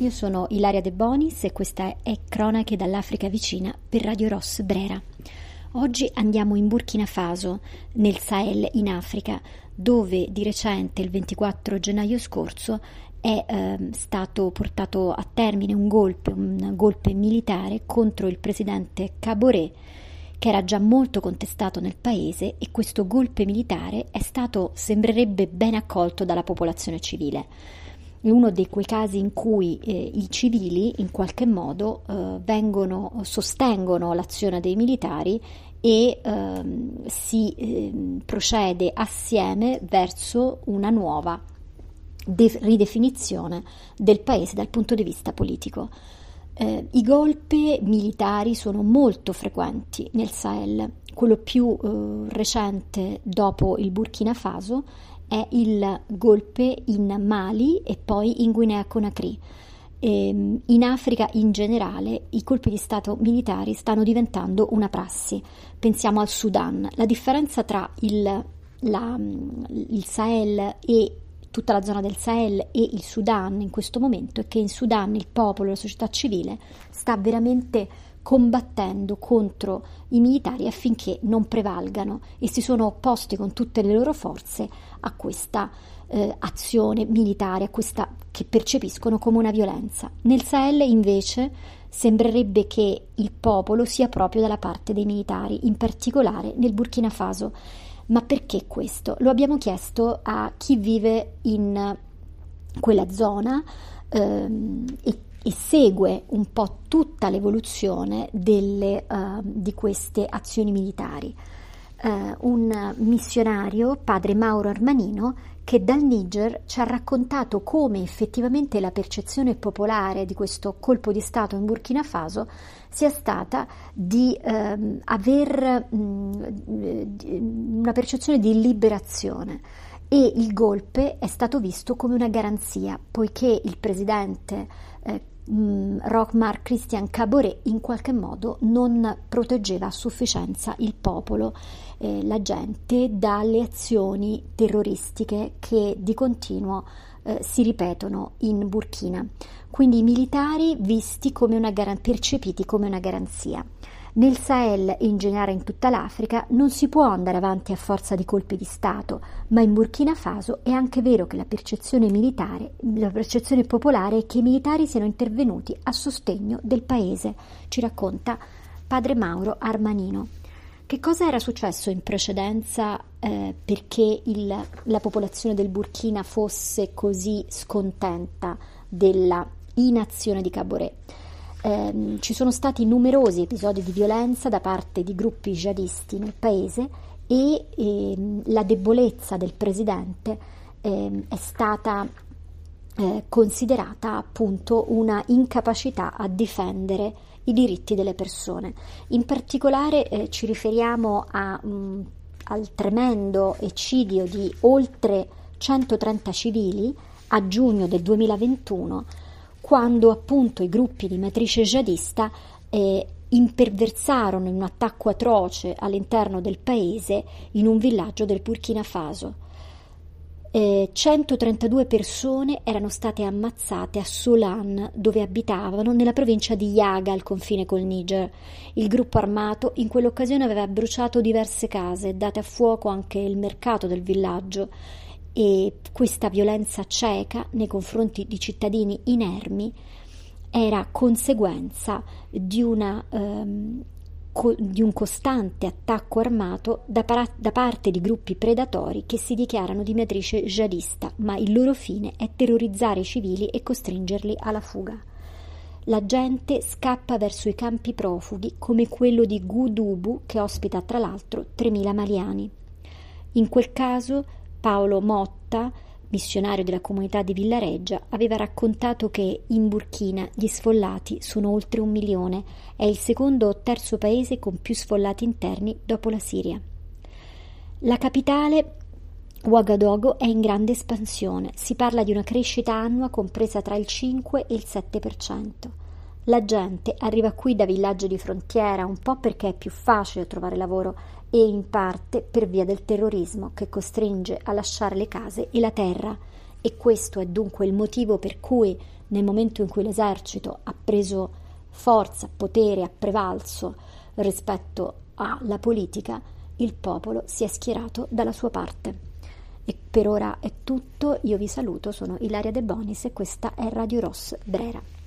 io sono Ilaria De Bonis e questa è Cronache dall'Africa vicina per Radio Ross Brera. Oggi andiamo in Burkina Faso, nel Sahel in Africa, dove di recente, il 24 gennaio scorso, è eh, stato portato a termine un golpe, un golpe militare contro il presidente Caboret, che era già molto contestato nel paese e questo golpe militare è stato, sembrerebbe, ben accolto dalla popolazione civile. È uno di quei casi in cui eh, i civili in qualche modo eh, vengono, sostengono l'azione dei militari e ehm, si eh, procede assieme verso una nuova de- ridefinizione del paese dal punto di vista politico. Eh, I golpe militari sono molto frequenti nel Sahel. Quello più eh, recente dopo il Burkina Faso è il golpe in Mali e poi in Guinea Conakry. Ehm, in Africa in generale i colpi di Stato militari stanno diventando una prassi. Pensiamo al Sudan. La differenza tra il, la, il Sahel e tutta la zona del Sahel e il Sudan in questo momento è che in Sudan il popolo, la società civile sta veramente combattendo contro i militari affinché non prevalgano e si sono opposti con tutte le loro forze a questa eh, azione militare, a questa che percepiscono come una violenza. Nel Sahel invece sembrerebbe che il popolo sia proprio dalla parte dei militari, in particolare nel Burkina Faso. Ma perché questo? Lo abbiamo chiesto a chi vive in quella zona ehm, e e segue un po' tutta l'evoluzione delle, uh, di queste azioni militari. Uh, un missionario, padre Mauro Armanino, che dal Niger ci ha raccontato come effettivamente la percezione popolare di questo colpo di Stato in Burkina Faso sia stata di uh, aver mh, una percezione di liberazione e il golpe è stato visto come una garanzia, poiché il presidente eh, mm, Rockmar Christian Caboret in qualche modo non proteggeva a sufficienza il popolo, eh, la gente, dalle azioni terroristiche che di continuo eh, si ripetono in Burkina. Quindi i militari visti come una percepiti come una garanzia. Nel Sahel e in generale in tutta l'Africa non si può andare avanti a forza di colpi di Stato, ma in Burkina Faso è anche vero che la percezione militare, la percezione popolare è che i militari siano intervenuti a sostegno del paese, ci racconta padre Mauro Armanino. Che cosa era successo in precedenza eh, perché il, la popolazione del Burkina fosse così scontenta della inazione di Caboret? Eh, ci sono stati numerosi episodi di violenza da parte di gruppi jihadisti nel paese e eh, la debolezza del presidente eh, è stata eh, considerata appunto una incapacità a difendere i diritti delle persone. In particolare eh, ci riferiamo a, mh, al tremendo eccidio di oltre 130 civili a giugno del 2021 quando appunto i gruppi di matrice jihadista eh, imperversarono in un attacco atroce all'interno del paese in un villaggio del Burkina Faso. Eh, 132 persone erano state ammazzate a Solan, dove abitavano, nella provincia di Yaga, al confine col Niger. Il gruppo armato in quell'occasione aveva bruciato diverse case, date a fuoco anche il mercato del villaggio e questa violenza cieca nei confronti di cittadini inermi era conseguenza di, una, um, co- di un costante attacco armato da, para- da, parte di gruppi predatori che si dichiarano di matrice jihadista, ma il loro fine è terrorizzare i civili e costringerli alla fuga. La gente scappa verso i campi profughi come quello di Gudubu che ospita tra l'altro 3.000 maliani. In quel caso Paolo Motta, missionario della comunità di Villareggia, aveva raccontato che in Burkina gli sfollati sono oltre un milione, è il secondo o terzo paese con più sfollati interni dopo la Siria. La capitale Ouagadougou è in grande espansione, si parla di una crescita annua compresa tra il 5 e il 7%. La gente arriva qui da villaggi di frontiera un po' perché è più facile trovare lavoro e in parte per via del terrorismo che costringe a lasciare le case e la terra e questo è dunque il motivo per cui nel momento in cui l'esercito ha preso forza, potere, ha prevalso rispetto alla politica, il popolo si è schierato dalla sua parte. E per ora è tutto, io vi saluto, sono Ilaria De Bonis e questa è Radio Ross Brera.